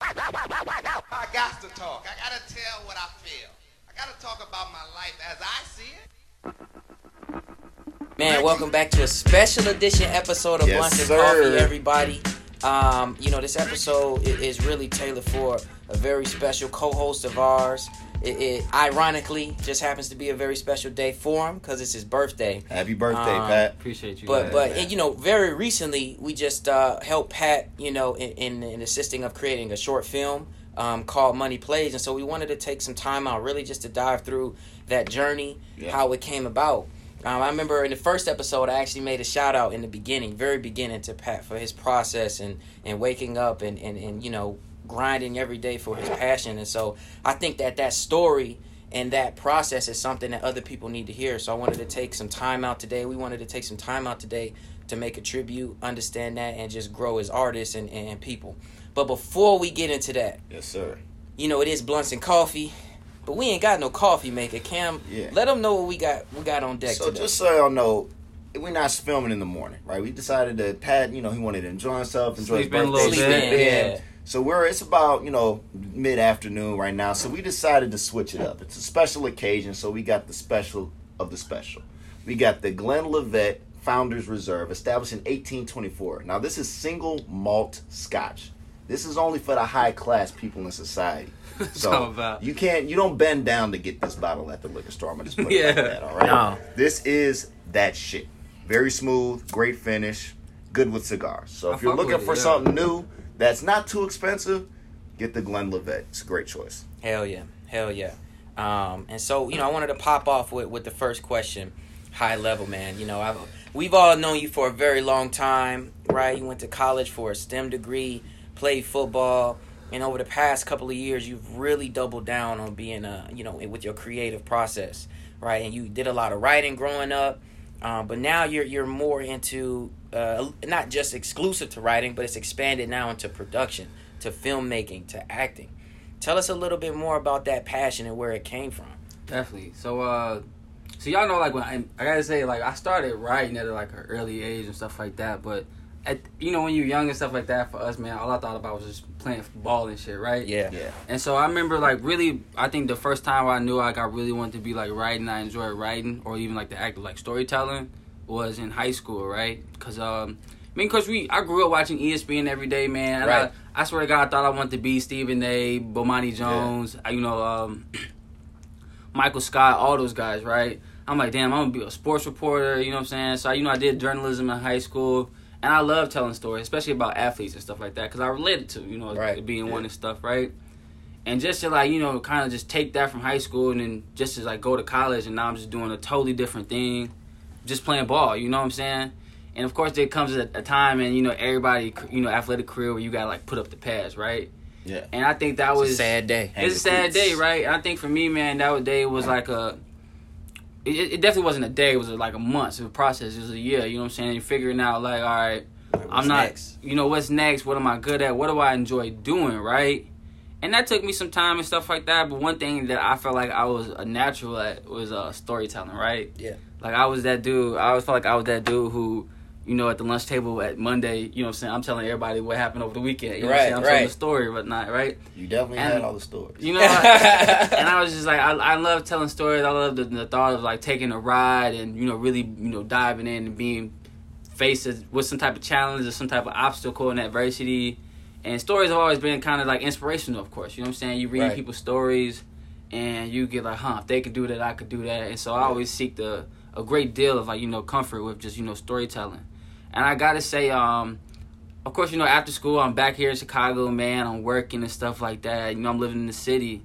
I got to talk. I got to tell what I feel. I got to talk about my life as I see it. Man, welcome back to a special edition episode of Yes, Blunts and sir. Coffee, everybody. Um, you know, this episode is really tailored for a very special co-host of ours. It, it ironically just happens to be a very special day for him because it's his birthday. Happy birthday, Um, Pat. Appreciate you. But guys. but man. and, you know, very recently we just uh, helped Pat, you know, in, in in assisting of creating a short film um, called Money Plays, and so we wanted to take some time out, really, just to dive through that journey, Yeah. how it came about. Um, I remember in the first episode, I actually made a shout out in the beginning, very beginning, to Pat for his process and and waking up and and and you know grinding every day for his passion, and so I think that that story and that process is something that other people need to hear. So I wanted to take some time out today. We wanted to take some time out today to make a tribute, understand that, and just grow as artists and, and people. But before we get into that, Yes, sir. you know, it is blunts and coffee, but we ain't got no coffee maker. Cam, Yeah. let them know what we got. We got on deck So today. just so y'all know, we're not filming in the morning, right? We decided that Pat, you know, he wanted to enjoy himself, enjoy Sleep in a his little birthday, bit. in. Yeah. So we're it's about you know mid afternoon right now. So we decided to switch it up. It's a special occasion, so we got the special of the special. We got the Glenlivet Founders Reserve, established in 1824. Now this is single malt Scotch. This is only for the high class people in society. So about. you can't you don't bend down to get this bottle at the liquor store. I'm gonna just put it like that. All right. No. This is that shit. Very smooth, great finish, good with cigars. So I if you're looking with it, for yeah. something new that's not too expensive, get the Glenlivet. It's a great choice. Hell yeah, hell yeah. Um, and so you know, I wanted to pop off with with the first question, high level, man. You know, I've we've all known you for a very long time, right? You went to college for a STEM degree, played football, and over the past couple of years, you've really doubled down on being a you know with your creative process, right? And you did a lot of writing growing up. Um, but now you're you're more into uh, not just exclusive to writing, but it's expanded now into production, to filmmaking, to acting. Tell us a little bit more about that passion and where it came from. Definitely. So, uh, so y'all know, like, when I, I gotta say, like, I started writing at like an early age and stuff like that. But at you know, when you're young and stuff like that, for us, man, all I thought about was just playing ball and shit, right? Yeah. Yeah. And so I remember, like, really, I think the first time I knew like I really wanted to be like writing, I enjoyed writing, or even like the act of like storytelling, was in high school, right? Because um. I mean, cause we, I grew up watching ESPN every day, man. And Right. I, I swear to God, I thought I wanted to be Stephen A, Bomani Jones, I- you know, um, Michael Scott, all those guys, right? I'm like, damn, I'm gonna be a sports reporter, you know what I'm saying? So, you know, I did journalism in high school, and I love telling stories, especially about athletes and stuff like that, because I related to, you know, Right, being yeah. one and stuff, right? And just to like, you know, kind of just take that from high school and then just to like go to college, and now I'm just doing a totally different thing, just playing ball, you know what I'm saying? And of course, there comes a, a time, and you know, everybody, you know, athletic career where you gotta like put up the pads, right? Yeah. And I think that It's was a sad day. It's a sad day, right? I think for me, man, that day was like a. It, it definitely wasn't a day. It was like a month. It was a process. It was a year. You know what I'm saying? You're figuring out like, all right, I'm not. next? You know what's next? What am I good at? What do I enjoy doing? Right? And that took me some time and stuff like that. But one thing that I felt like I was a natural at was uh, storytelling. Right? Yeah. Like I was that dude. I always felt like I was that dude who. You know, at the lunch table at Monday, you know what I'm saying? I'm telling everybody what happened over the weekend. You know what Right, I'm saying? I'm telling right. the story, but not, right? You definitely And- had all the stories. You know, I- and I was just like, I, I love telling stories. I love the, the thought of like taking a ride and you know really you know diving in and being faced with some type of challenge or some type of obstacle and adversity. And stories have always been kind of like inspirational, of course. You know what I'm saying? You read Right. people's stories, and you get like, huh, if they could do that, I could do that. And so I always seek the a great deal of like you know comfort with just you know storytelling. And I gotta say, um, of course, you know, after school, I'm back here in Chicago, man. I'm working and stuff like that. You know, I'm living in the city.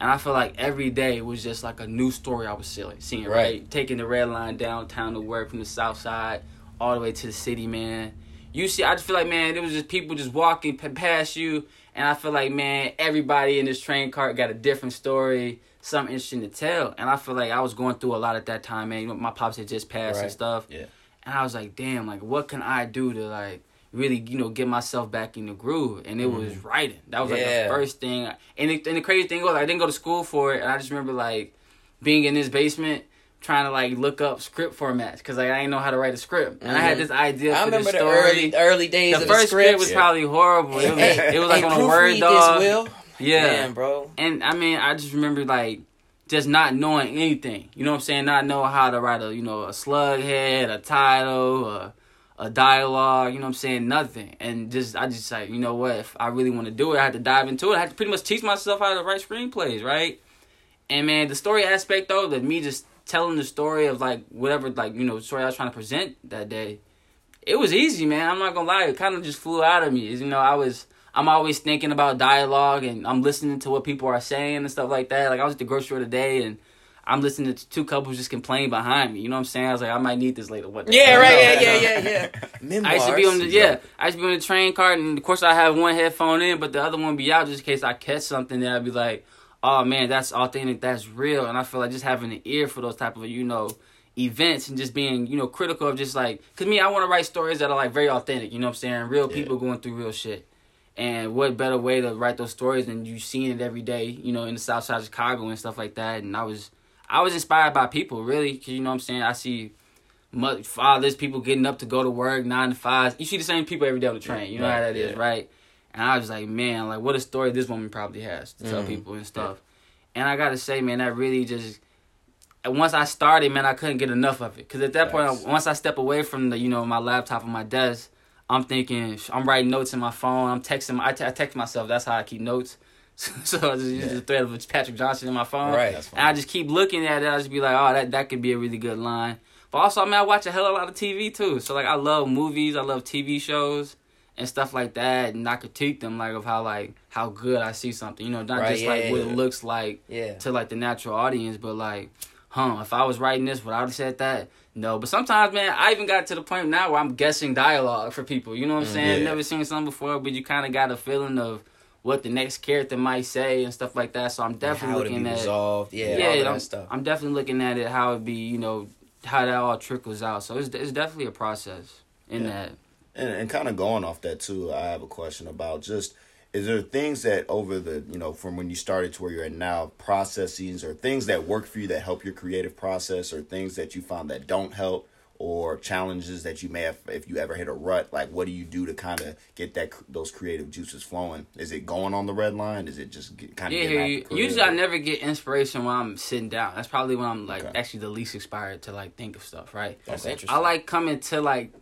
And I feel like every day was just like a new story I was seeing, seeing right? Right. Taking the red line downtown to work from the south side all the way to the city, man. You see, I just feel like, man, it was just people just walking past you. And I feel like, man, everybody in this train cart got a different story, something interesting to tell. And I feel like I was going through a lot at that time, man. You know, my pops had just passed and stuff. Yeah. And I was like, damn, like what can I do to like really, you know, get myself back in the groove? And it was writing. That was like the first thing. And, it, and the crazy thing was, I didn't go to school for it. And I just remember like being in this basement, trying to like look up script formats because like I didn't know how to write a script, and I had Mhm. this idea. I for remember this the story. early early days the first the script was Yeah. probably horrible. It was, Hey, it was like on a word dog. Will. Yeah, Man, bro. and I mean, I just remember like just not knowing anything. You know what I'm saying? Not know how to write a you know a slug head, a title, a, a dialogue. You know what I'm saying? Nothing. And just I just like you know what? If I really want to do it, I had to dive into it. I had to pretty much teach myself how to write screenplays, right? And man, the story aspect though, that me just telling the story of like whatever like you know story I was trying to present that day, it was easy, man. I'm not gonna lie, it kind of just flew out of me. You know, I was I'm always thinking about dialogue and I'm listening to what people are saying and stuff like that. Like I was at the grocery store today and I'm listening to two couples just complain behind me. You know what I'm saying? I was like, I might need this later. What? Yeah, hell? right. Yeah, yeah, yeah, yeah. Memoirs. I used to be on the yeah. I used to be on the train cart, and of course I have one headphone in, but the other one be out just in case I catch something. That I'd be like, "Oh man, that's authentic, that's real," and I feel like just having an ear for those type of you know events and just being you know critical of just like, cause me, I want to write stories that are like very authentic. You know what I'm saying? Real Yeah. people going through real shit. And what better way to write those stories than you seeing it every day, you know, in the South Side of Chicago and stuff like that. And I was, I was inspired by people, really, because you know what I'm saying. I see mo- fathers, people getting up to go to work, nine to five. You see the same people every day on the train. You know how Right, that is, yeah. right? And I was like, man, like what a story this woman probably has to tell Mhm. people and stuff. And I gotta say, man, that really just. Once I started, man, I couldn't get enough of it. Cause at that Facts. point, once I step away from the, you know, my laptop on my desk, I'm thinking, I'm writing notes in my phone. I'm texting. I, text myself. That's how I keep notes. so I just use Yeah. the thread of Patrick Johnson in my phone. Right. And I just keep looking at it. I just be like, oh, that that could be a really good line. But also, I mean, I watch a hell of a lot of TV too. So like, I love movies. I love TV shows and stuff like that. And I critique them like of how like how good I see something. You know, not Right, just yeah, like yeah, what it looks like Yeah. to like the natural audience, but like, huh, if I was writing this, would I have said that? No. But sometimes, man, I even got to the point now where I'm guessing dialogue for people. You know what I'm Mm, saying? yeah. Never seen something before, but you kind of got a feeling of what the next character might say and stuff like that. So I'm definitely looking be at resolved. Yeah, yeah, all of that I'm, stuff. I'm definitely looking at it how it be, you know, how that all trickles out. So it's it's definitely a process in Yeah. that. And, and kind of going off that too, I have a question about just is there things that over the you know from when you started to where you're at now processes or things that work for you that help your creative process or things that you found that don't help or challenges that you may have if you ever hit a rut like what do you do to kind of get that those creative juices flowing is it going on the red line is it just kind of Yeah, usually I never get inspiration when I'm sitting down. That's probably when I'm like Okay. actually the least inspired to like think of stuff, right? That's Okay. interesting. I like coming to like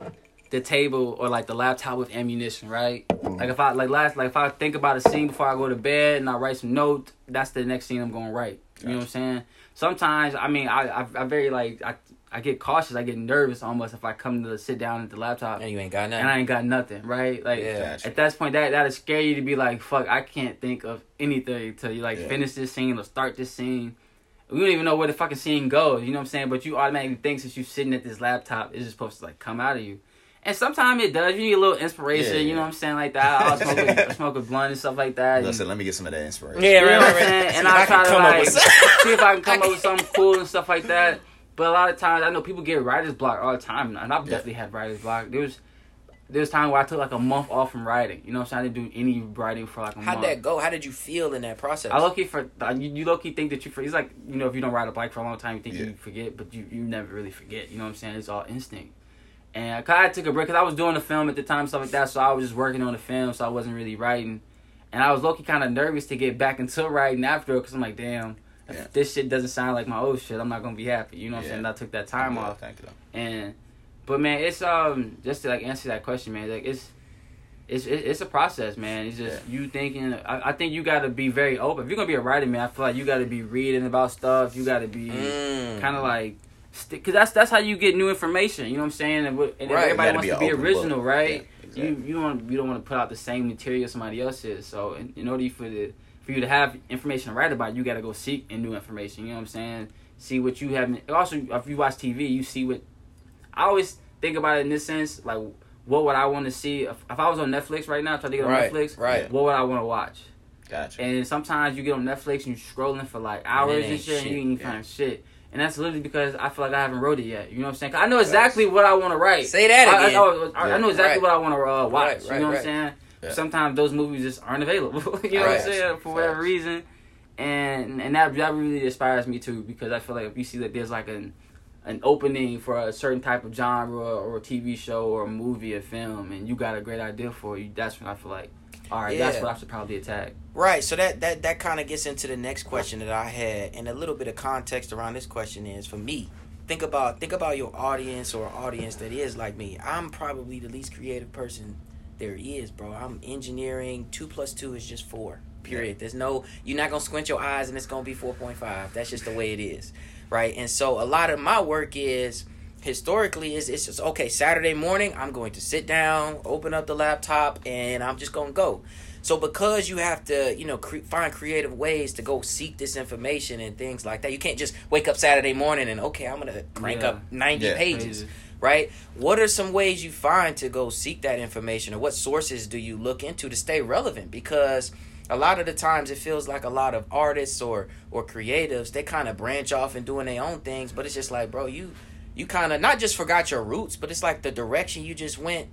the table or like the laptop with ammunition, right? Mm-hmm. Like if I like last like if I think about a scene before I go to bed and I write some notes, that's the next scene I'm gonna write. You know what I'm saying? Sometimes I mean I I, I very like I I get cautious, I get nervous almost if I come to sit down at the laptop and you ain't got nothing. and I ain't got nothing, right? Like Yeah. Gotcha. at that point, that that'll scare you to be like, "Fuck, I can't think of anything to you like Yeah. finish this scene or start this scene." We don't even know where the fucking scene goes. You know what I'm saying? But you automatically think since you sitting at this laptop, it's just supposed to like come out of you. And sometimes it does. You need a little inspiration. Yeah, You yeah. know what I'm saying? Like that. I'll smoke, a, smoke a blunt and stuff like that. and- Listen, let me get some of that inspiration. Yeah, you right, know right, what I'm right. saying? See And if I I try can to come up like with see if I can come up with something cool and stuff like that. But a lot of times I know people get writer's block all the time, and I've Yeah. definitely had writer's block. There was there was time where I took like a month off from writing. You know what I'm saying? I didn't do any writing for like a month. How'd that go? How did you feel in that process? I low key for you, you low key think that you forget. It's like you know if you don't ride a bike for a long time, you think Yeah. you forget, but you you never really forget. You know what I'm saying? It's all instinct. And I kind of took a break because I was doing the film at the time, stuff like that. So I was just working on the film, so I wasn't really writing. And I was low key kind of nervous to get back into writing after because I'm like, damn, if this shit doesn't sound like my old shit, I'm not gonna be happy. You know what Yeah. I'm saying? I took that time off. Thank you. And but man, it's um just to like answer that question, man. Like it's it's it's a process, man. It's just you thinking. I, I think you got to be very open. If you're gonna be a writer, man, I feel like you got to be reading about stuff. You got to be Mm. kind of like. Because that's that's how you get new information. You know what I'm saying? And, and Right, everybody wants be to be original, book. right? Yeah, exactly. You you want you don't want to put out the same material somebody else is. So in, in order for the for you to have information to write about, you got to go seek and new information. You know what I'm saying? See what you haven't. Also, if you watch TV, you see what. I always think about it in this sense, like what would I want to see if, if I was on Netflix right now, trying to get on Right, Netflix. right. What would I want to watch? Gotcha. And sometimes you get on Netflix and you're scrolling for like hours and ain't shit, and you ain't yeah. find shit. And that's literally because I feel like I haven't wrote it yet. You know what I'm saying? I know exactly what I want to write. Say that I, I, again. I, I Yeah. know exactly Right. what I want to uh, watch. Right, right, you know what. I'm saying? Yeah. Sometimes those movies just aren't available. you know what I'm saying? For whatever reason. And and that that really inspires me too because I feel like if you see that there's like an an opening for a certain type of genre or a TV show or a movie or film, and you got a great idea for you, that's when I feel like, all right, that's what I should probably attack. Right. So that that that kind of gets into the next question that I had, and a little bit of context around this question is for me. Think about think about your audience or audience that is like me. I'm probably the least creative person there is, bro. I'm engineering. Two plus two is just four. Period. There's no you're not gonna squint your eyes and it's gonna be four point five. That's just the way it is, right? And so a lot of my work is historically is it's just okay. Saturday morning, I'm going to sit down, open up the laptop, and I'm just gonna go. So because you have to, you know, cre- find creative ways to go seek this information and things like that, you can't just wake up Saturday morning and okay, I'm gonna crank Yeah. up ninety Yeah. pages, Crazy. right? What are some ways you find to go seek that information, or what sources do you look into to stay relevant? Because a lot of the times it feels like a lot of artists or or creatives they kind of branch off and doing their own things, but it's just like, bro, you you kind of not just forgot your roots, but it's like the direction you just went.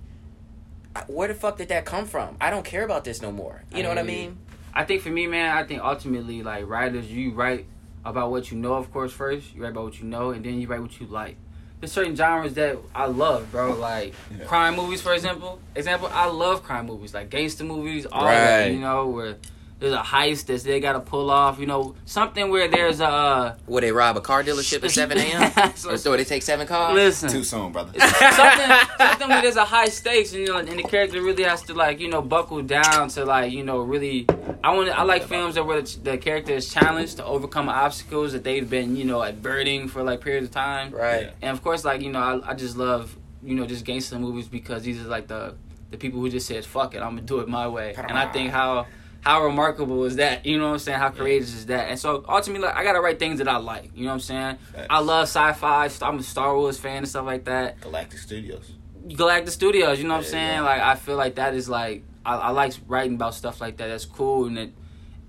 Where the fuck did that come from? I don't care about this no more. You know what I I hear you. mean? I think for me, man, I think ultimately, like writers, you write about what you know, of course, first. You write about what you know, and then you write what you like. There's certain genres that I love, bro. Like Yeah. crime movies, for example. Example, I love crime movies, like gangster movies, all Right. that. You know, where there's a heist that they gotta pull off. You know, something where there's a uh, Where they rob a car dealership at seven a.m. So- or so they take seven cars. listen. Too soon, brother. something, something where there's a high stakes, and you know, and the character really has to like, you know, buckle down to like, you know, really. I want, I like films that where the, the character is challenged to overcome obstacles that they've been, you know, adverting for like periods of time. Right. And of course, like you know, I, I just love, you know, just gangster movies because these are like the the people who just said, "Fuck it, I'm gonna do it my way." And I think how how remarkable is that? You know what I'm saying? How courageous is that? And so ultimately, like, I gotta write things that I like. You know what I'm saying? I love sci-fi. I'm a Star Wars fan and stuff like that. Galactic Studios. Galactic Studios. You know what I'm saying? yeah. Like I feel like that is like I, I like writing about stuff like that. That's cool. And it,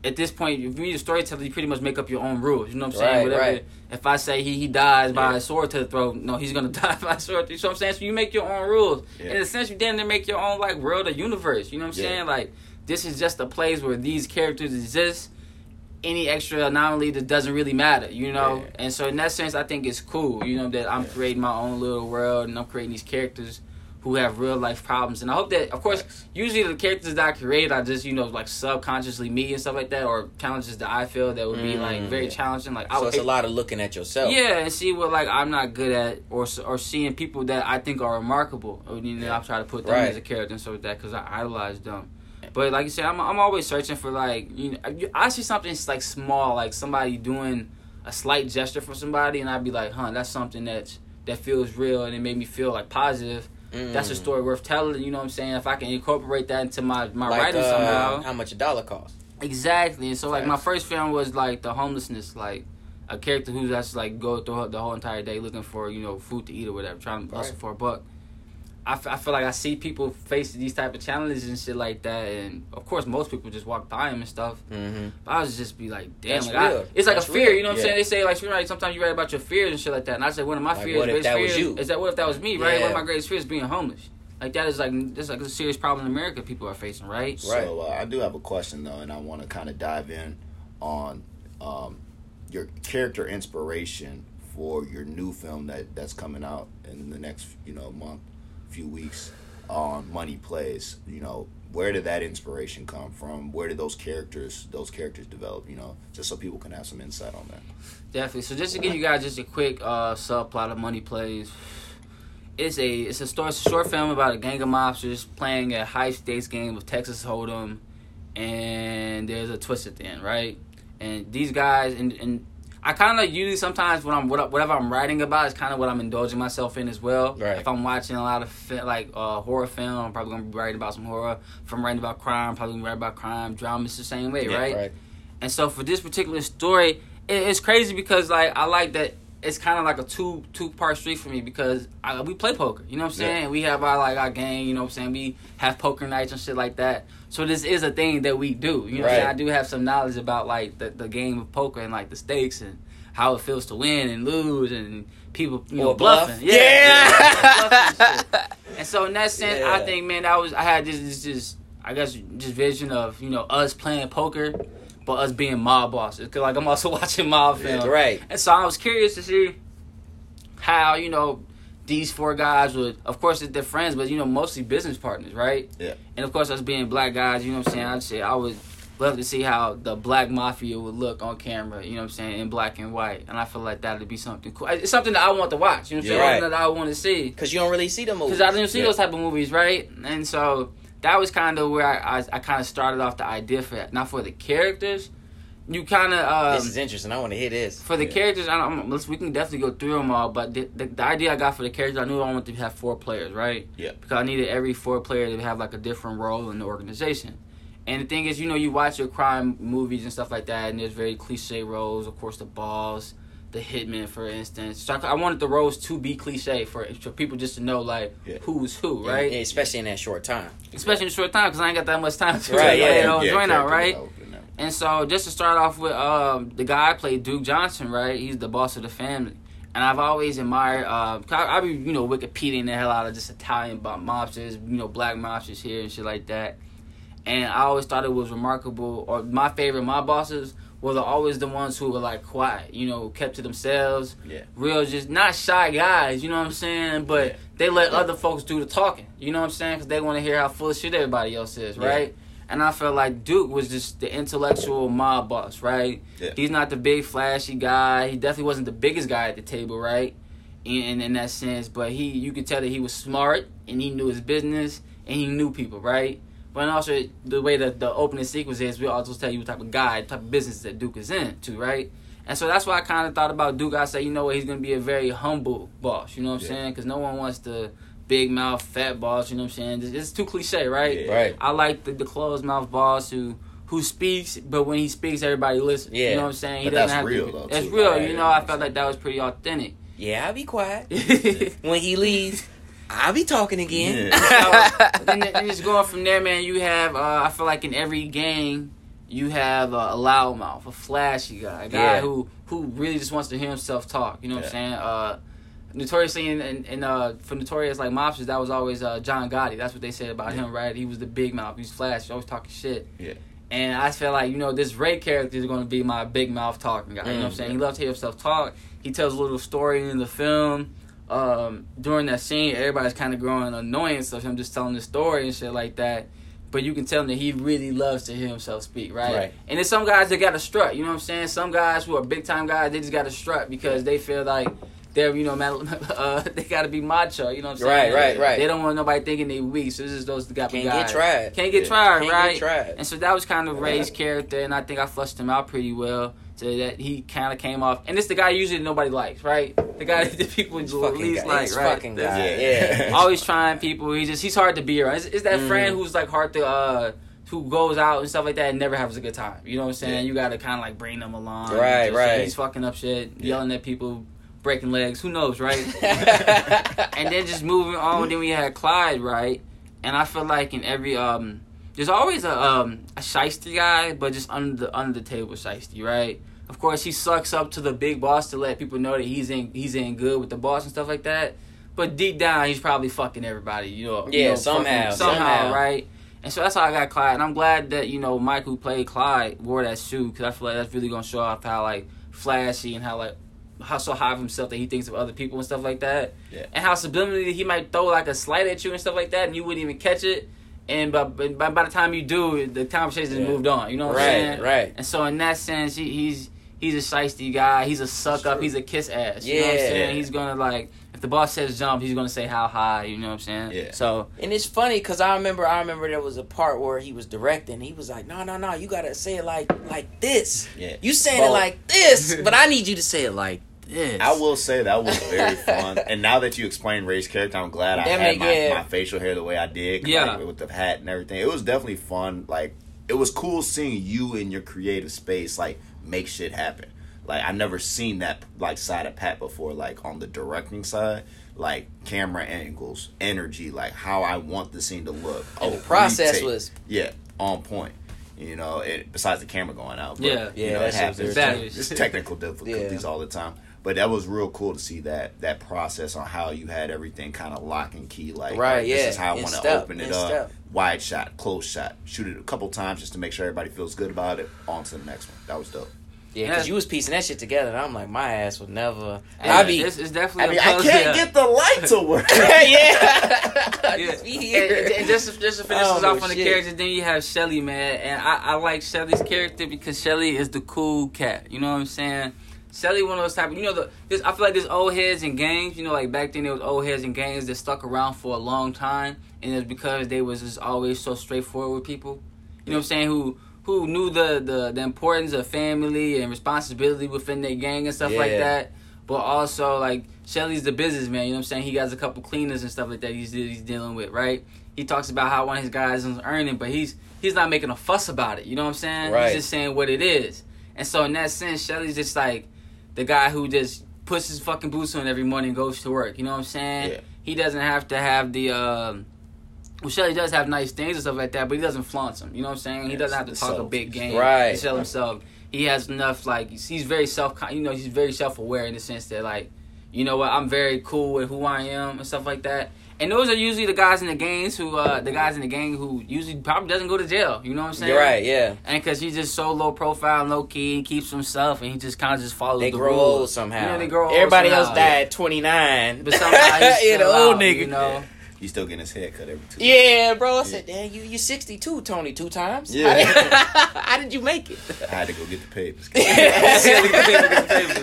at this point, if you're a storyteller, you pretty much make up your own rules. You know what I'm saying? Right, Whatever. right. If I say he he dies by Yeah. a sword to the throat, no, he's gonna die by a sword. You know what I'm saying? So you make your own rules. Yeah. In a sense, you then make your own like world or universe. You know what I'm Yeah. saying? Like this is just a place where these characters exist. Any extra anomaly that doesn't really matter, you know. Yeah. And so in that sense, I think it's cool, you know, that I'm Yeah. creating my own little world and I'm creating these characters who have real life problems. And I hope that, of course, usually the characters that I create are just, you know, like subconsciously me and stuff like that, or challenges that I feel that would be like Mm, very yeah. challenging. Like I So would it's a lot of looking at yourself. yeah, and see what like I'm not good at, or or seeing people that I think are remarkable. You know, Yeah. I try to put them Right. as a character and stuff like that because I idolize them. But like you said, I'm I'm always searching for like you know I see something like small, like somebody doing a slight gesture for somebody, and I'd be like, huh, that's something that that feels real, and it made me feel like positive. Mm. That's a story worth telling. You know what I'm saying? If I can incorporate that into my my Like, writing uh, somehow. how much a dollar costs? Exactly. And so like my first film was like the homelessness, like a character who has to like go through the whole entire day looking for you know food to eat or whatever, trying to hustle Right. for a buck. I, f- I feel like I see people face these type of challenges and shit like that, and of course most people just walk by them and stuff. Mm-hmm. But I was just be like, damn, like I, it's like That's a fear. real. You know what I'm saying? They say like screenwriting. Sometimes you write about your fears and shit like that. And I said one of my Like, fears, what if greatest that was fears, you? is that what if that was me? Right? One Yeah. of my greatest fears is being homeless. Like that is like that's like a serious problem in America. People are facing, right? Right. So uh, I do have a question though, and I want to kind of dive in on um, your character inspiration for your new film that that's coming out in the next you know month, few weeks on Money Plays. You know, where did that inspiration come from? Where did those characters those characters develop? You know, just so people can have some insight on that. Definitely. So just to give you guys just a quick uh, subplot of Money Plays, it's a it's a a short film about a gang of mobsters playing a high stakes game of Texas Hold'em, and there's a twist at the end, right? And these guys and and I kind of usually sometimes when I'm whatever I'm writing about is kind of what I'm indulging myself in as well. Right. If I'm watching a lot of fi- like uh, horror film, I'm probably gonna be writing about some horror. If I'm writing about crime, probably gonna be writing about crime. Drama is the same way, Yeah, right? Right. And so for this particular story, it, it's crazy because like I like that it's kind of like a two two part street for me because I, we play poker. You know what I'm Yeah. saying? We have our like our gang. You know what I'm saying? We have poker nights and shit like that. So this is a thing that we do. You know what I'm? Right. I do have some knowledge about like the, the game of poker and like the stakes and how it feels to win and lose and people you know Or bluff. bluffing. Yeah. bluffing and shit. And so in that sense, I think man, that was I had this this, this I guess just vision of you know us playing poker, but us being mob bosses. Cause like I'm also watching mob Yeah, right. And so I was curious to see how you know these four guys would, of course, they're friends, but you know, mostly business partners, right? Yeah. And of course, us being black guys, you know what I'm saying. I'd say I would love to see how the black mafia would look on camera, you know what I'm saying, in black and white, and I feel like that would be something cool. It's something that I want to watch, you know what I'm Yeah. saying, Right. Something that I want to see Because you don't really see the movies. because I didn't see Yeah. those type of movies, right? And so that was kind of where I, I, I kind of started off the idea for. Not for the characters, you kind of um, this is interesting. I want to hear this. for the Yeah. characters. I don't, let's, we can definitely go through them all, but the, the, the idea I got for the characters, I knew I wanted to have four players, right? Yeah. Because I needed every four player to have like a different role in the organization. And the thing is, you know, you watch your crime movies and stuff like that, and there's very cliche roles. Of course, the boss, the hitman, for instance. So I, I wanted the roles to be cliche for, for people just to know like Yeah. who's who, right? Yeah, especially in that short time. Especially in a short time because I ain't got that much time to Right, yeah, the Yeah, joint out, right? And so just to start off with, um, the guy I played Duke Johnson, right? He's the boss of the family, and I've always admired. Uh, I, I be you know Wikipediaing the hell out of just Italian mobsters, you know black mobsters here and shit like that. And I always thought it was remarkable. Or my favorite mob bosses were always the ones who were like quiet, you know, kept to themselves, Yeah. real, just not shy guys. You know what I'm saying? But Yeah. they let other folks do the talking. You know what I'm saying? Because they want to hear how full of shit everybody else is, Yeah. right? And I felt like Duke was just the intellectual mob boss, right? Yeah. He's not the big flashy guy. He definitely wasn't the biggest guy at the table, right? In, in in that sense, but he you could tell that he was smart and he knew his business and he knew people, right? But also the way that the opening sequence is, we also tell you what type of guy, type of business that Duke is in, too, right? And so that's why I kind of thought about Duke. I say, you know what, he's gonna be a very humble boss. You know what I'm Yeah. saying? Because no one wants the big mouth fat boss. You know what I'm saying? It's, it's too cliche, right? Yeah. Right. I like the, the closed mouth boss who who speaks, but when he speaks, everybody listens. Yeah. You know what I'm saying? He But doesn't that's have real, to, though, That's too, real. right? You know, I felt like that was pretty authentic. Yeah, I'll be quiet. when he leaves, I'll be talking again. Yeah. so, then, then just going from there, man. You have, uh, I feel like in every gang, you have uh, a loudmouth, a flashy guy, a guy Yeah. who who really just wants to hear himself talk. You know what Yeah. I'm saying? Uh, notoriously, in, in, in uh, for notorious like mobsters, that was always uh, John Gotti. That's what they said about Yeah. him, right? He was the big mouth. He was flashy, always talking shit. Yeah. And I feel like, you know, this Ray character is going to be my big mouth talking guy. You know what I'm Mm. saying? He loves to hear himself talk. He tells a little story in the film. Um, during that scene, everybody's kind of growing annoyance of him just telling the story and shit like that. But you can tell that he really loves to hear himself speak, right? Right. And there's some guys that got a strut. You know what I'm saying? Some guys who are big time guys, they just got a strut because they feel like they're, you know, uh, they got to be macho. You know what I'm Right, saying? right, right. They don't want nobody thinking they weak. So this is those guys. Can't get tried. Can't get Yeah. tried, Can't right? get tried. And so that was kind of Ray's character, and I think I flushed him out pretty well. So that he kind of came off, and it's the guy usually nobody likes, right? The guy that people It's the fucking least guy. like, It's right? fucking guy. Yeah. Yeah. Always trying people. He just he's hard to be around. It's, it's that Mhm. friend who's like hard to uh who goes out and stuff like that and never has a good time. You know what I'm saying? Yeah. You got to kind of like bring them along. Right, Just, right. He's fucking up shit, Yeah. yelling at people, breaking legs. Who knows, right? and then just moving on, then we had Clyde, right? And I feel like in every um, there's always a um a shiesty guy, but just under the under the table shiesty, right? Of course, he sucks up to the big boss to let people know that he's in he's in good with the boss and stuff like that. But deep down, he's probably fucking everybody, you know. you Yeah, know, somehow, fucking- somehow, somehow. right? And so that's how I got Clyde, and I'm glad that you know Mike, who played Clyde, wore that suit because I feel like that's really gonna show off how like flashy and how like how so high of himself that he thinks of other people and stuff like that. Yeah. And how subliminally he might throw like a slight at you and stuff like that, and you wouldn't even catch it. And by, by, by the time you do, the conversation Yeah. has moved on. You know what I'm saying? right. Right. And so in that sense, he, he's he's a shiesty guy. He's a suck That's up. true. He's a kiss ass. You know what I'm Yeah. saying? He's gonna like if the boss says jump, he's gonna say how high. You know what I'm saying? Yeah. So And it's funny because I remember, I remember there was a part where he was directing. He was like, "No, no, no, you gotta say it like like this. Yeah. You saying Well- it like this, but I need you to say it like this." I will say that was very fun. and now that you explained Ray's character, I'm glad I That had my, yeah. my facial hair the way I did. Yeah. like, with the hat and everything. It was definitely fun. Like it was cool seeing you in your creative space, like make shit happen. Like I never seen that like side of Pat before. Like on the directing side, like camera angles, energy, like how I want the scene to look. And the Oh, process retake. was yeah on point. You know, it, besides the camera going out. But, Yeah. you Yeah, know, it happens. irritating. It's technical difficulties Yeah. all the time. But that was real cool to see that that process on how you had everything kind of lock and key. Like, Right, alright, yeah, this is how I want to open it up. step. Wide shot, close shot, shoot it a couple times just to make sure everybody feels good about it. On to the next one. That was dope. Yeah, Yeah. because you was piecing that shit together, and I'm like, my ass would never. And I be. It's, it's I mean, a I plus, can't yeah. get the light to work. yeah. Yeah. Just be here. And, and just just to finish Oh, this off on the shit. characters, then you have Shelly, man, and I, I like Shelly's character because Shelly is the cool cat. You know what I'm saying? Shelly one of those type. Of, you know, the this I feel like there's old heads and gangs. You know, like back then there was old heads and gangs that stuck around for a long time, and it's because they was just always so straightforward with people. You know what I'm saying? Who who knew the the, the importance of family and responsibility within their gang and stuff like that. But also like Shelly's the businessman, you know what I'm saying? He got a couple cleaners and stuff like that he's he's dealing with, right? He talks about how one of his guys is earning, but he's he's not making a fuss about it. You know what I'm saying? Right. He's just saying what it is. And so in that sense, Shelly's just like the guy who just puts his fucking boots on every morning and goes to work. You know what I'm saying? Yeah. He doesn't have to have the um well, Shelly does have nice things and stuff like that, but he doesn't flaunt them. You know what I'm saying? He doesn't have to talk a big game Right. to sell himself. He has enough like he's he's very self you know he's very self aware in the sense that like you know what I'm very cool with who I am and stuff like that. And those are usually the guys in the gangs who uh the guys in the gang who usually probably doesn't go to jail. You know what I'm saying? You're right. Yeah. And because he's just so low profile, and low key, and keeps himself, and he just kind of just follows They the grow rules. old somehow. You know, they grow old Everybody somehow. else died at 29. But somehow he's still old out, nigga. You know. He's still getting his hair cut every two. Yeah, bro. I said, damn, you you 62, Tony, two times. Yeah. How did, how did you make it? I had to go get the papers.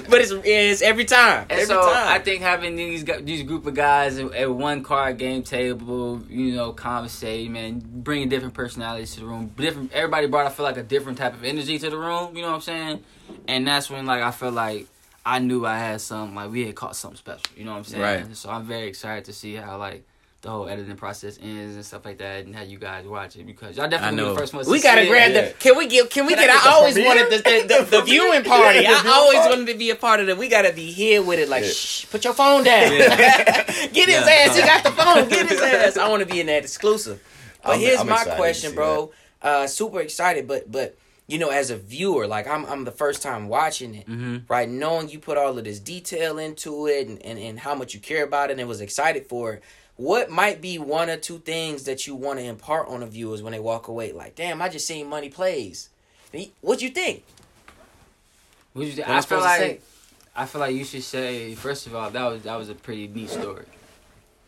but it's it's every time. And every so time. I think having these these group of guys at, at one card game table, you know, conversate, man, bringing different personalities to the room. Different. Everybody brought, I feel like, a different type of energy to the room. You know what I'm saying? And that's when, like, I feel like I knew I had something. Like we had caught something special. You know what I'm saying? Right. So I'm very excited to see how like. The whole editing process ends and stuff like that, and how you guys watch it because y'all definitely know. the first ones. We to gotta see it. grab Yeah. the. Can we get? Can we Can get? I I, get the always premiere? wanted the the, the, the The viewing party. Yeah, the I always party. wanted to be a part of it. We gotta be here with it. Like, Yeah. shh, put your phone down. Get his Yeah. ass. He got the phone. Get his ass. I want to be in that exclusive. But I'm- here's I'm my question, see bro. Uh, super excited, but but you know, as a viewer, like I'm I'm the first time watching it. Mhm. Right, knowing you put all of this detail into it and, and, and how much you care about it and was excited for it, what might be one or two things that you want to impart on the viewers when they walk away? Like, damn, I just seen Money Plays. What you think? What you think? I I feel like say? I feel like you should say first of all that was that was a pretty neat story.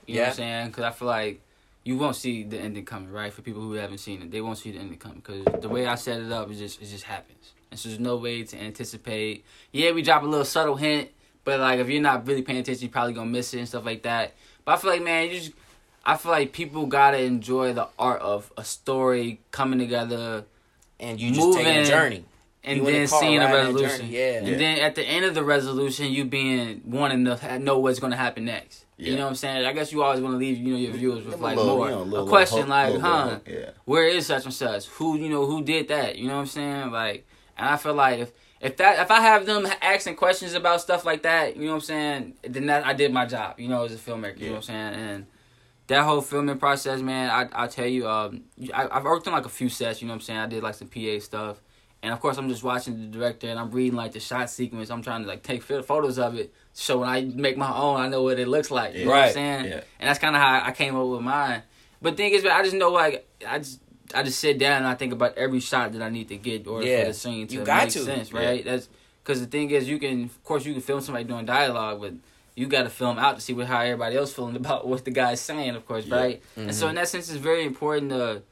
You know what Yeah. I'm saying? Because I feel like you won't see the ending coming, right? For people who haven't seen it, they won't see the ending coming because the way I set it up, it just it just happens. And so there's no way to anticipate. Yeah, we drop a little subtle hint, but like if you're not really paying attention, you're probably gonna miss it and stuff like that. But I feel like man, you just I feel like people gotta enjoy the art of a story coming together And you just take a Moving. journey. and You then car seeing a resolution. yeah. And Yeah. then at the end of the resolution, you being wanting to know what's going to happen next. You know what I'm saying? I guess you always want to leave you know your viewers with like little, more you know, a question little like, huh? little Yeah. Where is such and such? Who you know who did that? You know what I'm saying? Like, and I feel like if if that if I have them asking questions about stuff like that, you know what I'm saying? Then that I did my job. You know, as a filmmaker. You know what I'm saying? And that whole filming process, man, I I tell you, um, I, I've worked on like a few sets. You know what I'm saying? I did like some PA stuff, and of course I'm just watching the director and I'm reading like the shot sequence. I'm trying to like take photos of it, so when I make my own, I know what it looks like. You know what Right. I'm saying? Yeah. And that's kind of how I came up with mine. But thing is, man, I just know like I just. I just sit down and I think about every shot that I need to get in order Yeah. for the scene to You got make to. sense, Yeah. right? That's because the thing is, you can, of course, you can film somebody doing dialogue, but you got to film out to see what how everybody else feeling about what the guy's saying, of course, Yeah. right? And Mm-hmm. so in that sense, it's very important to.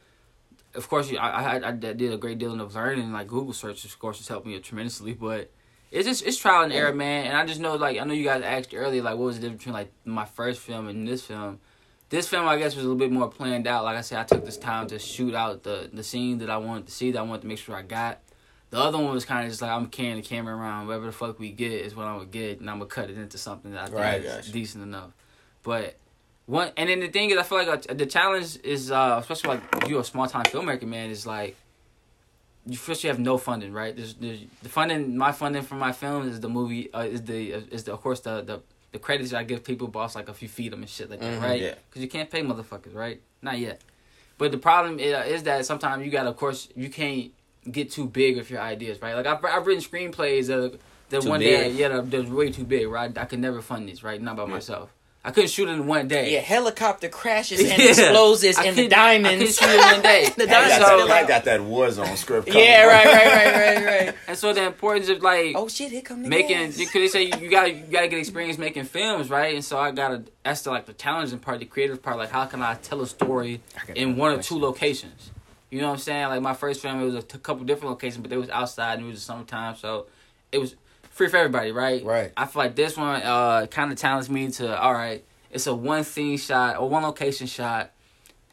Of course, you- I, I I did a great deal of learning, like Google search, of course, has helped me tremendously. But it's just it's trial and error, man. And I just know, like, I know you guys asked earlier, like, what was the difference between like my first film and this film? This film, I guess, was a little bit more planned out. Like I said, I took this time to shoot out the the scene that I wanted to see, that I wanted to make sure I got. The other one was kind of just like I'm carrying the camera around. Whatever the fuck we get is what I'm gonna get, and I'm gonna cut it into something that I think Right, is gotcha. decent enough. But one, and then the thing is, I feel like uh, the challenge is, uh, especially like you're a small time filmmaker, man, is like you first you have no funding, right? There's, there's the funding. My funding for my film is the movie, uh, is the is the of course the the the credits I give people, boss like if you feed them and shit like that, Mhm, right? yeah. Because you can't pay motherfuckers, right? Not yet. But the problem is, is that sometimes you got, to of course, you can't get too big with your ideas, right? Like I've, I've written screenplays that that Too one day, big. yeah, that, that's way too big, right? I could never fund this, right? Not by myself. I couldn't shoot it in one day. Yeah, helicopter crashes and Yeah. explosives I and the couldn't- I couldn't diamonds. shoot it in one day. the And I got, diamonds so- that, I got that Warzone script. Yeah, right, right, right, right, right. And so the importance of like Oh shit! Here come the making because they say you, you gotta you gotta get experience making films, right? And so I gotta that's the like the challenging part, the creative part. Like how can I tell a story in one one or two locations? You know what I'm saying? Like my first film, it was a t- couple different locations, but they was outside and it was the summertime, so it was free for everybody, right? Right. I feel like this one uh kind of challenged me to all right. It's a one scene shot or one location shot.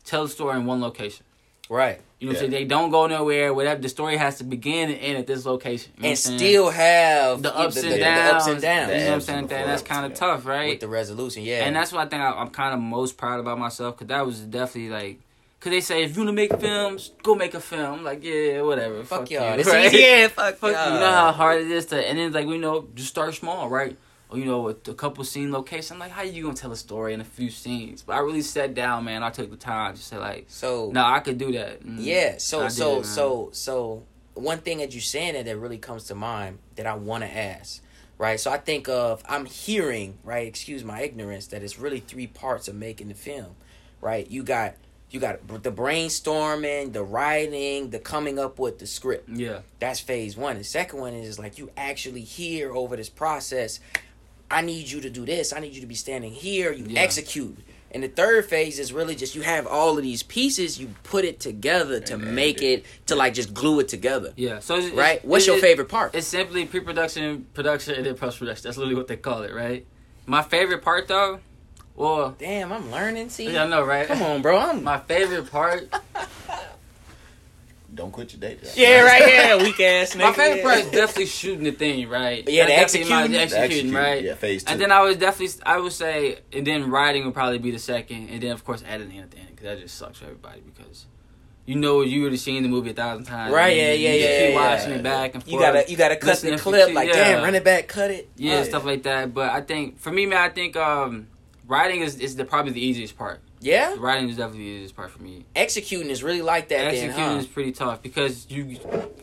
Tell the story in one location. Right. You know what Yeah. I'm saying? They don't go nowhere. Whatever the story has to begin and end at this location. You know And still have the ups and the, downs. The ups and downs. You know what I'm saying? That, that's kind of tough, right? with the resolution. Yeah. And that's what I think I, I'm kind of most proud about myself because that was definitely like, because they say if you want to make films, go make a film. Like, yeah, whatever. fuck, Fuck, y'all. You, It's right? easy. Fuck, Fuck y'all. you. Know how hard it is to, and then like we know, just start small, right? Or you know, with a couple scene location. Like, how you gonna tell a story in a few scenes? But I really sat down, man. I took the time to say like, So no, I could do that. Mm. Yeah. So did, so so so one thing that you're saying that, that really comes to mind that I want to ask, right? So I think of I'm hearing right. Excuse my ignorance. That it's really three parts of making the film, right? You got you got the brainstorming, the writing, the coming up with the script. Yeah. That's phase one. The second one is like you actually hear over this process. I need you to do this. I need you to be standing here. You Yeah. execute. And the third phase is really just you have all of these pieces. You put it together to make it- to like just glue it together. Yeah. So it's, Right. it's- What's it- your favorite part? It's simply pre-production, production, and then post-production. That's literally what they call it, right? My favorite part, though, well, Damn, I'm learning. See, yeah, I know, right? come on, bro. I'm My favorite part, Don't quit your day job. yeah, right here, weak ass nigga. my favorite yeah. part is definitely shooting the thing, right? Yeah, the That's definitely my- executing. The executing, execute, right? Yeah, phase two. And then I would definitely, I would say, and then writing would probably be the second, and then of course editing at the end because that just sucks for everybody because you know you already seen the movie a thousand times, Right, and yeah, yeah, you yeah, keep yeah, watching yeah. it back and forth. You gotta you gotta cut the clip like yeah. damn, run it back, cut it. yeah, Oh, stuff like that. But I think for me, man, I think um, writing is is the probably the easiest part. Yeah, Writing is definitely the easiest part for me. executing is really like that. Then, Executing huh? is pretty tough because you,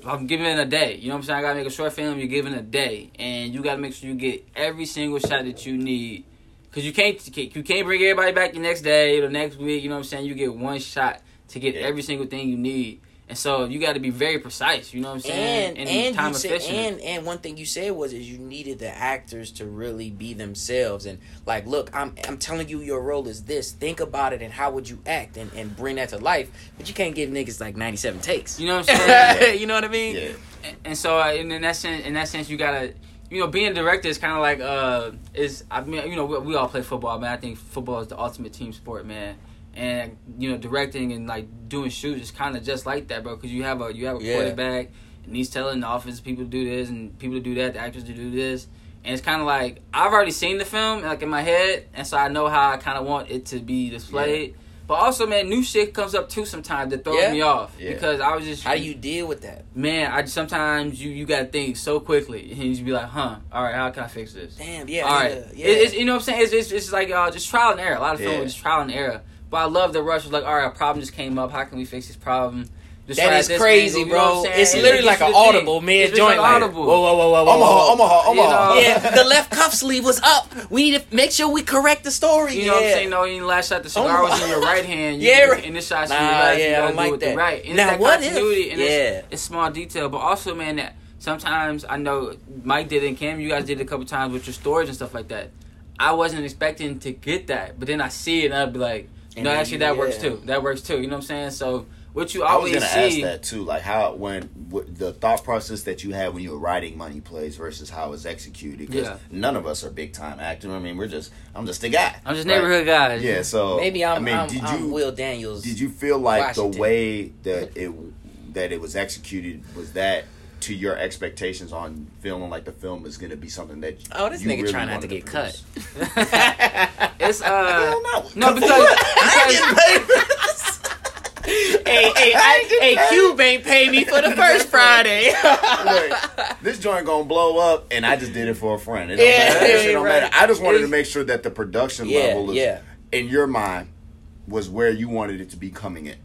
I'm giving it a day. You know what I'm saying? I gotta make a short film. You're giving a day, and you gotta make sure you get every single shot that you need. Cause you can't you can't bring everybody back the next day or the next week. You know what I'm saying? You get one shot to get Yeah. every single thing you need, and so you got to be very precise. You know what I'm saying? and and time you said, efficient. and and one thing you said was is you needed the actors to really be themselves and like look I'm I'm telling you your role is this think about it and how would you act and, and bring that to life but you can't give niggas like 97 takes you know what I'm saying? you know what I mean yeah. And- and so uh, in, in that sense, in that sense, you gotta, you know, being a director is kind of like uh, is I mean, you know, we, we all play football, man. I think football is the ultimate team sport, man. And you know, directing and like doing shoots is kind of just like that, bro. Because you have a you have a Yeah. quarterback, and he's telling the offensive people to do this and people to do that, the actors to do this. And it's kind of like I've already seen the film, like in my head, and so I know how I kind of want it to be displayed. But also, man, new shit comes up too sometimes that throws Yeah. me off Yeah. because I was just how do you deal with that man, I sometimes you you gotta think so quickly, and you just be like, huh, all right, how can I fix this? damn yeah all right, yeah, yeah. It- you know what I'm saying? It's, it's, it's like uh, just trial and error. A lot of film Yeah. is just trial and error. But I love the rush. Was like, all right, a problem just came up. How can we fix this problem? Just that is crazy angle, you know bro it's literally gets like an to think. audible mid It's joint like like, audible. whoa whoa whoa whoa whoa Omaha, whoa. Omaha, You Omaha. know? yeah the left cuff sleeve was up we need to make sure we correct the story You know what I'm saying? No, in the last shot, the cigar Oh was in your right hand. You, Yeah, right. In this shot, Nah, you left. yeah, you gotta don't do like with that. the right. And Now, it's that what if- continuity, and yeah. it's, it's small detail, but also, man, that sometimes I know Mike did it and Cam, you guys did it a couple times with your stories and stuff like that. I wasn't expecting to get that, but then I see it and I'd be like, And no, actually, you- that works too. That works too. You know what I'm saying? So what you always I was always gonna ask see. that too, like how when what, the thought process that you had when you were writing Money Plays versus how it's executed. Because Yeah. none of us are big time actors. I mean, we're just I'm just a guy. I'm just right? neighborhood guys. Yeah, so maybe I'm I mean, I'm, did I'm you Will Daniels did you feel like the way that it that it was executed was that to your expectations on feeling like the film is going to be something that Oh, this you nigga really trying not to wanted get cut. it's uh Hell no. no Cut for because, what? because hey, hey, I, hey, Cube ain't pay me for the first Friday. Look, this joint gonna blow up, and I just did it for a friend. It don't Yeah, matter. That shit don't right. matter. I just wanted to make sure that the production Yeah, level is, yeah. in your mind was where you wanted it to be coming in.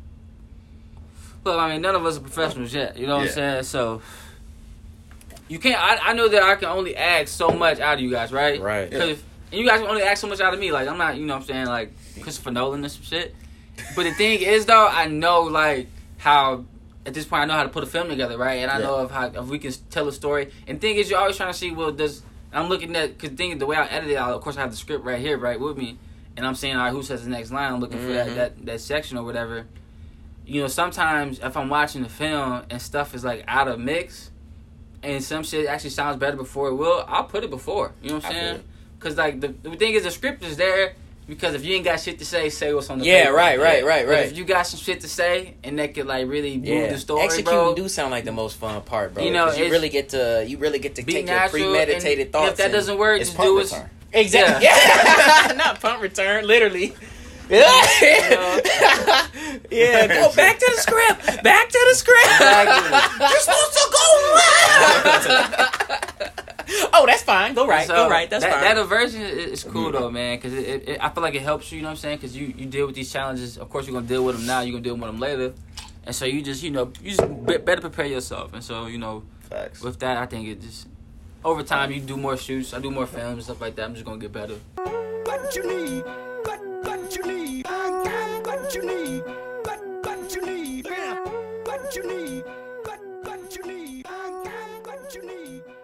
Look, I mean, none of us are professionals yet. You know what Yeah. I'm saying? So you can't. I, I know that I can only ask so much out of you guys, right? Right. Because and you guys can only ask so much out of me. Like I'm not, you know, what I'm saying like Christopher Nolan and some shit. But the thing is, though, I know like how at this point I know how to put a film together, right? And I Yeah. know of how if we can tell a story. And thing is, you're always trying to see well, does I'm looking at because thing the way I edit it, I, of course I have the script right here, right with me, and I'm saying, all right, who says the next line? I'm looking for that, Mhm. that that section or whatever. You know, sometimes if I'm watching the film and stuff is like out of mix, and some shit actually sounds better before it will, I'll put it before. You know what I'm saying? Because like the, the thing is, the script is there. Because if you ain't got shit to say, say what's on the Yeah, paper. right, right, right, But right. if you got some shit to say and that could like really move Yeah, the story, executing do sound like the most fun part, bro. You know, you really get to you really get to take your premeditated thoughts. If that doesn't work, just do it. exactly, yeah, not punt return, literally. yeah, go back to the script. Back to the script. Exactly. You're supposed to go left. oh, that's fine. Go right. So, go right. That's that, fine. That aversion is is cool mm-hmm. though, man. Because it, it, it- I feel like it helps you. You know what I'm saying? Because you you deal with these challenges. Of course, you're gonna deal with them now. You're gonna deal with them later. And so you just you know you just be, better prepare yourself. And so you know Facts. with that, I think it just over time you do more shoots. I do more films and stuff like that. I'm just gonna get better. what you need, what you need, what what you need, yeah, what you need, what what you need, I got what you need.